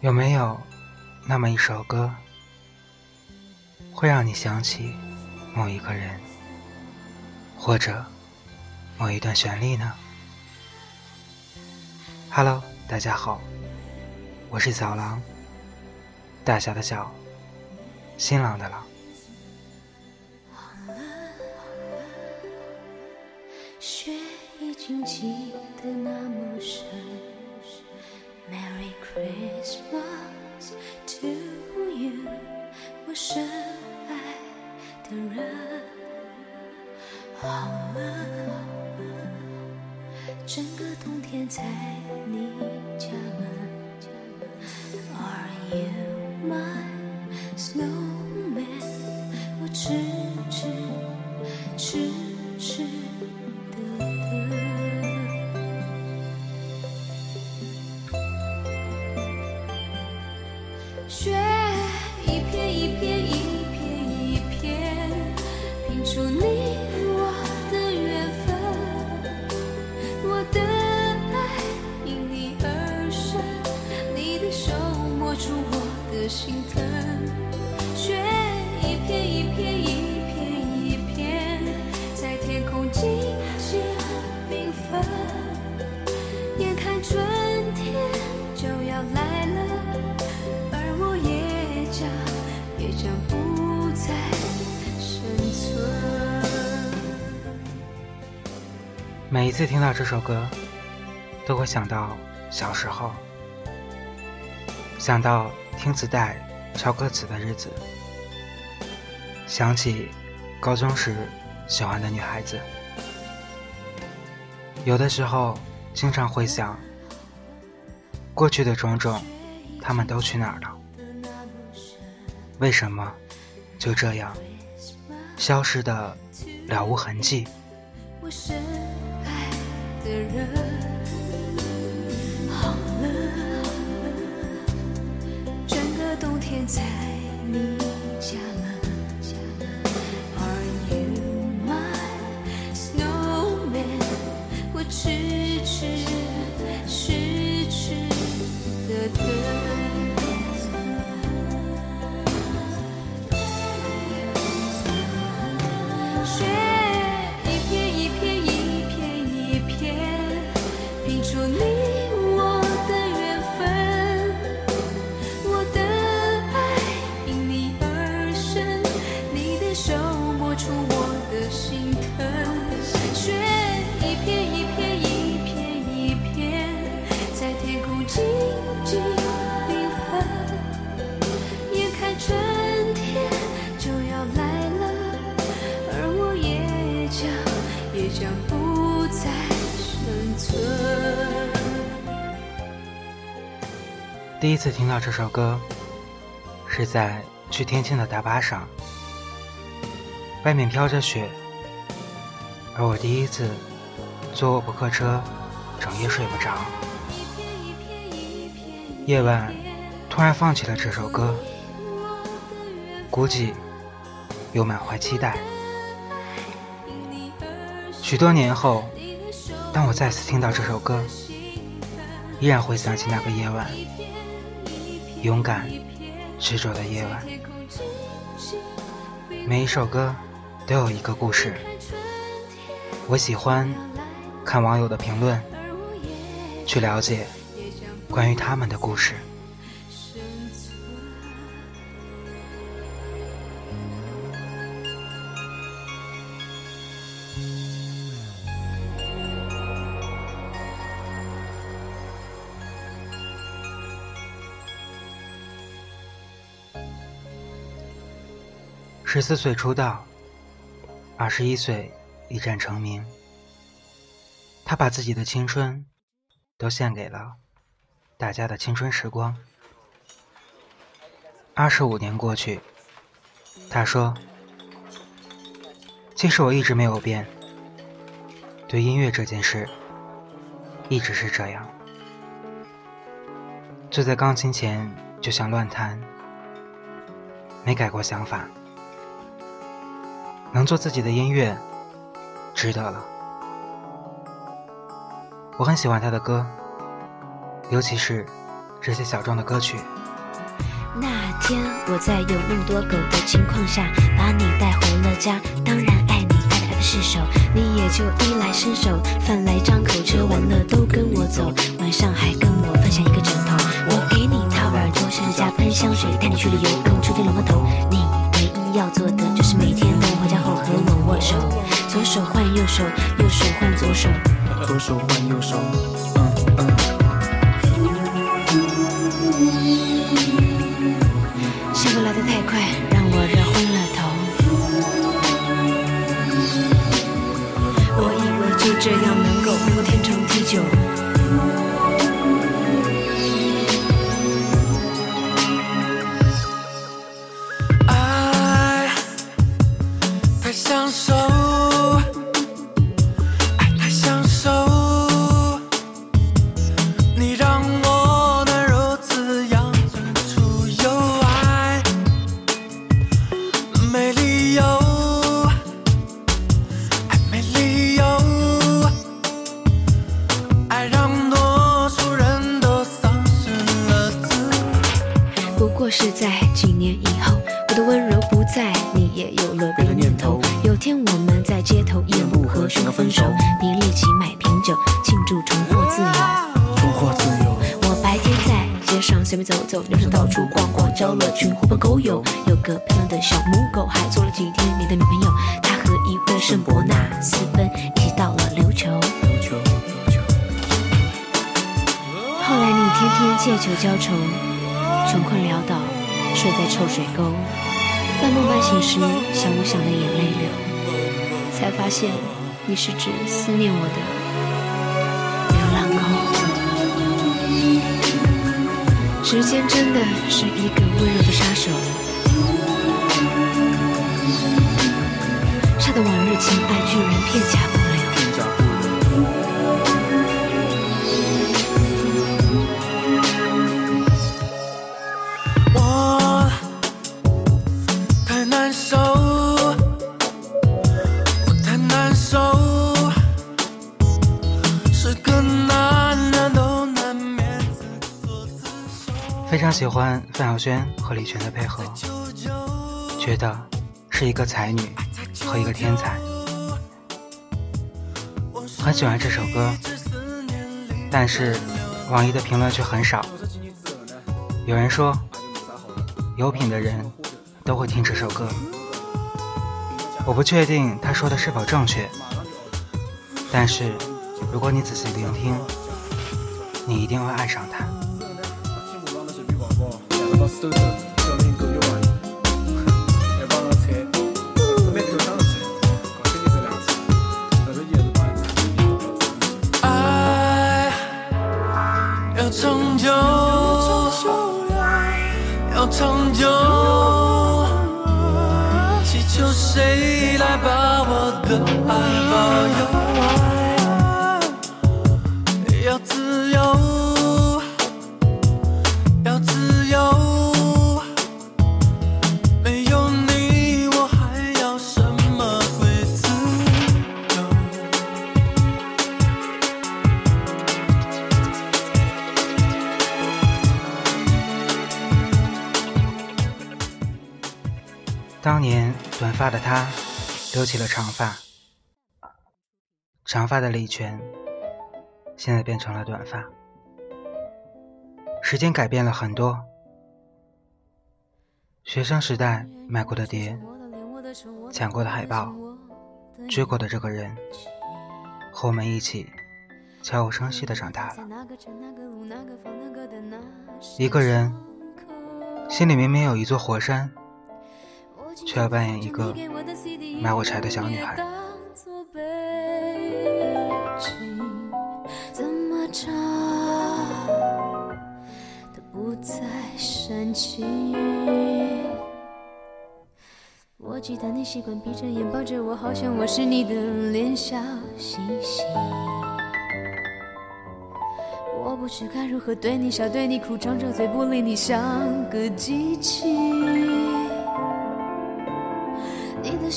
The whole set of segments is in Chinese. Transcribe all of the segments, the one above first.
有没有那么一首歌，会让你想起某一个人，或者某一段旋律呢？Hello，大家好，我是小狼，大小的小，新郎的郎。雪已经积得那么深。Merry Christmas to you，我深爱的人。好了，整个冬天在你家门。雪一片一片一片一片，拼出你每次听到这首歌，都会想到小时候，想到听磁带抄歌词的日子，想起高中时喜欢的女孩子。有的时候，经常会想，过去的种种，他们都去哪儿了？为什么就这样消失的了无痕迹？的人，好了，整个冬天在你第一次听到这首歌，是在去天津的大巴上，外面飘着雪，而我第一次坐卧铺客车，整夜睡不着。夜晚突然放起了这首歌，估计又满怀期待。许多年后，当我再次听到这首歌，依然会想起那个夜晚。勇敢、执着的夜晚。每一首歌都有一个故事，我喜欢看网友的评论，去了解关于他们的故事。十四岁出道，二十一岁一战成名。他把自己的青春都献给了大家的青春时光。二十五年过去，他说：“其实我一直没有变，对音乐这件事一直是这样。坐在钢琴前就想乱弹，没改过想法。”能做自己的音乐，值得了。我很喜欢他的歌，尤其是这些小众的歌曲。那天我在有那么多狗的情况下，把你带回了家。当然爱你爱的爱不释手，你也就衣来伸手，饭来张口，吃完 show. 过是在几年以后，我的温柔不在，你也有了别的念头。有天我们在街头一言不合宣告分手，你立即买瓶酒庆祝重获自由。重获自由。我白天在街上随便走走，晚上到处逛逛，交了群狐朋狗友。有个漂亮的小母狗，还做了几天你的女朋友。她和一位圣伯纳私奔，一起到了琉球。后来你天天借酒浇愁，穷困潦倒，睡在臭水沟。半梦半醒时，想我想的眼泪流，才发现你是只思念我的流浪狗。时间真的是一个温柔的杀手，杀的往日情爱居然片甲不难受，我太难受，是个男人都难免。非常喜欢范晓萱和李泉的配合，觉得是一个才女和一个天才。很喜欢这首歌，但是网易的评论却很少。有人说，有品的人都会听这首歌。我不确定他说的是否正确，但是如果你仔细聆听，你一定会爱上他。的爱保佑。要自由，要自由，没有你我还要什么会自由？当年短发的她留起了长发，长发的李泉现在变成了短发。时间改变了很多，学生时代买过的碟、抢过的海报、追过的这个人，和我们一起悄无声息的长大了。一个人心里明明有一座火山，却要扮演一个买火柴的小女孩。怎么唱都不再煽情。我记得你习惯闭着眼抱着我，好像我是你的脸小星星。我不知该如何对你笑，对你哭，张着嘴不理你，像个机器。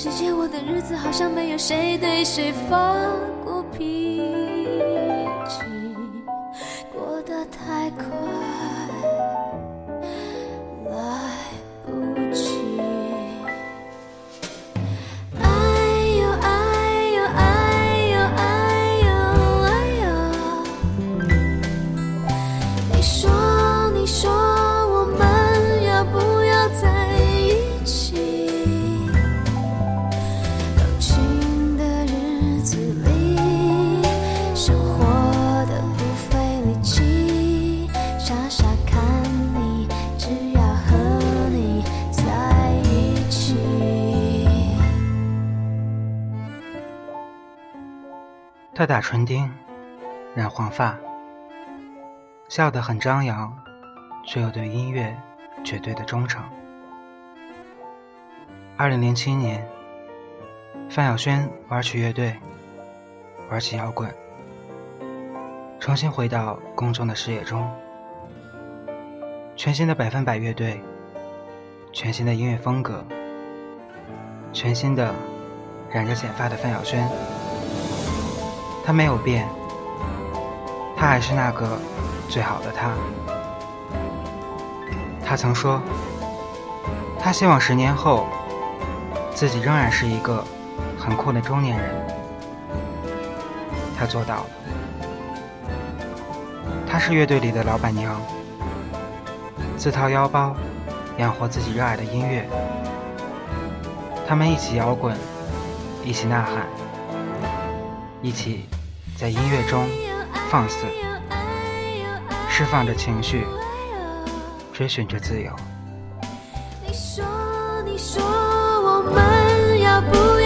世界，我的日子，好像没有谁对谁发他打唇钉，染黄发，笑得很张扬，却又对音乐绝对的忠诚。二零零七年，范晓萱玩起乐队，玩起摇滚，重新回到公众的视野中。全新的百分百乐队，全新的音乐风格，全新的染着剪发的范晓萱。他没有变，他还是那个最好的他。他曾说，他希望十年后，自己仍然是一个很酷的中年人。他做到了。他是乐队里的老板娘，自掏腰包养活自己热爱的音乐。他们一起摇滚，一起呐喊。一起在音乐中放肆，释放着情绪，追寻着自由。你说，你说我们要不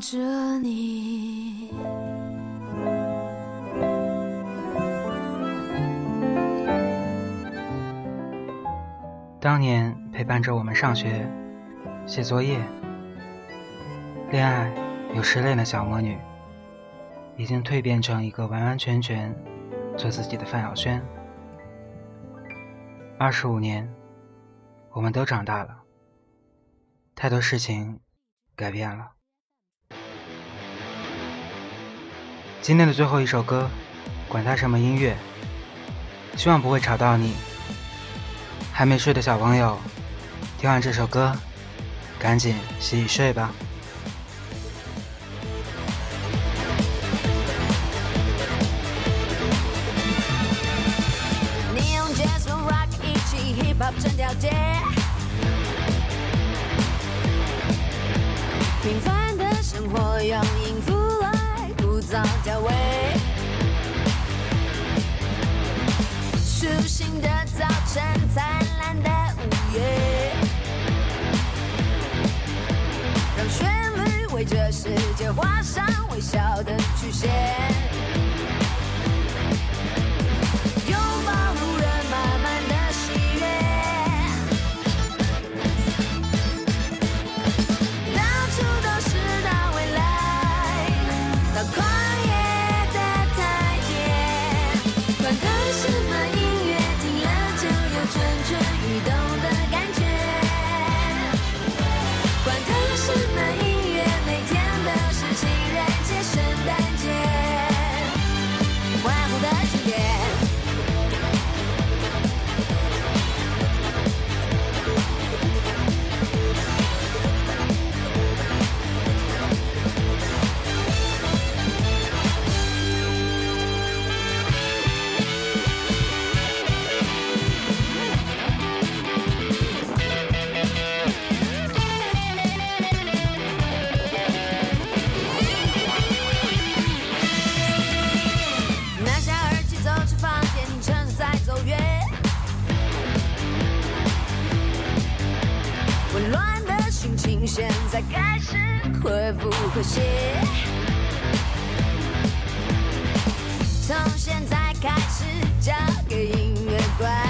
着你。当年陪伴着我们上学、写作业、恋爱又失恋的小魔女，已经蜕变成一个完完全全做自己的范晓萱。二十五年，我们都长大了，太多事情改变了。今天的最后一首歌，管它什么音乐，希望不会吵到你。还没睡的小朋友，听完这首歌，赶紧洗洗睡吧。Neon Jazz 和 Rock 一起 Hip Hop 整条街，平凡的生活用调味。初醒的早晨，灿烂的午夜，让旋律为这世界画上微笑的曲线。现在开始会不会写？从现在开始交给音乐怪。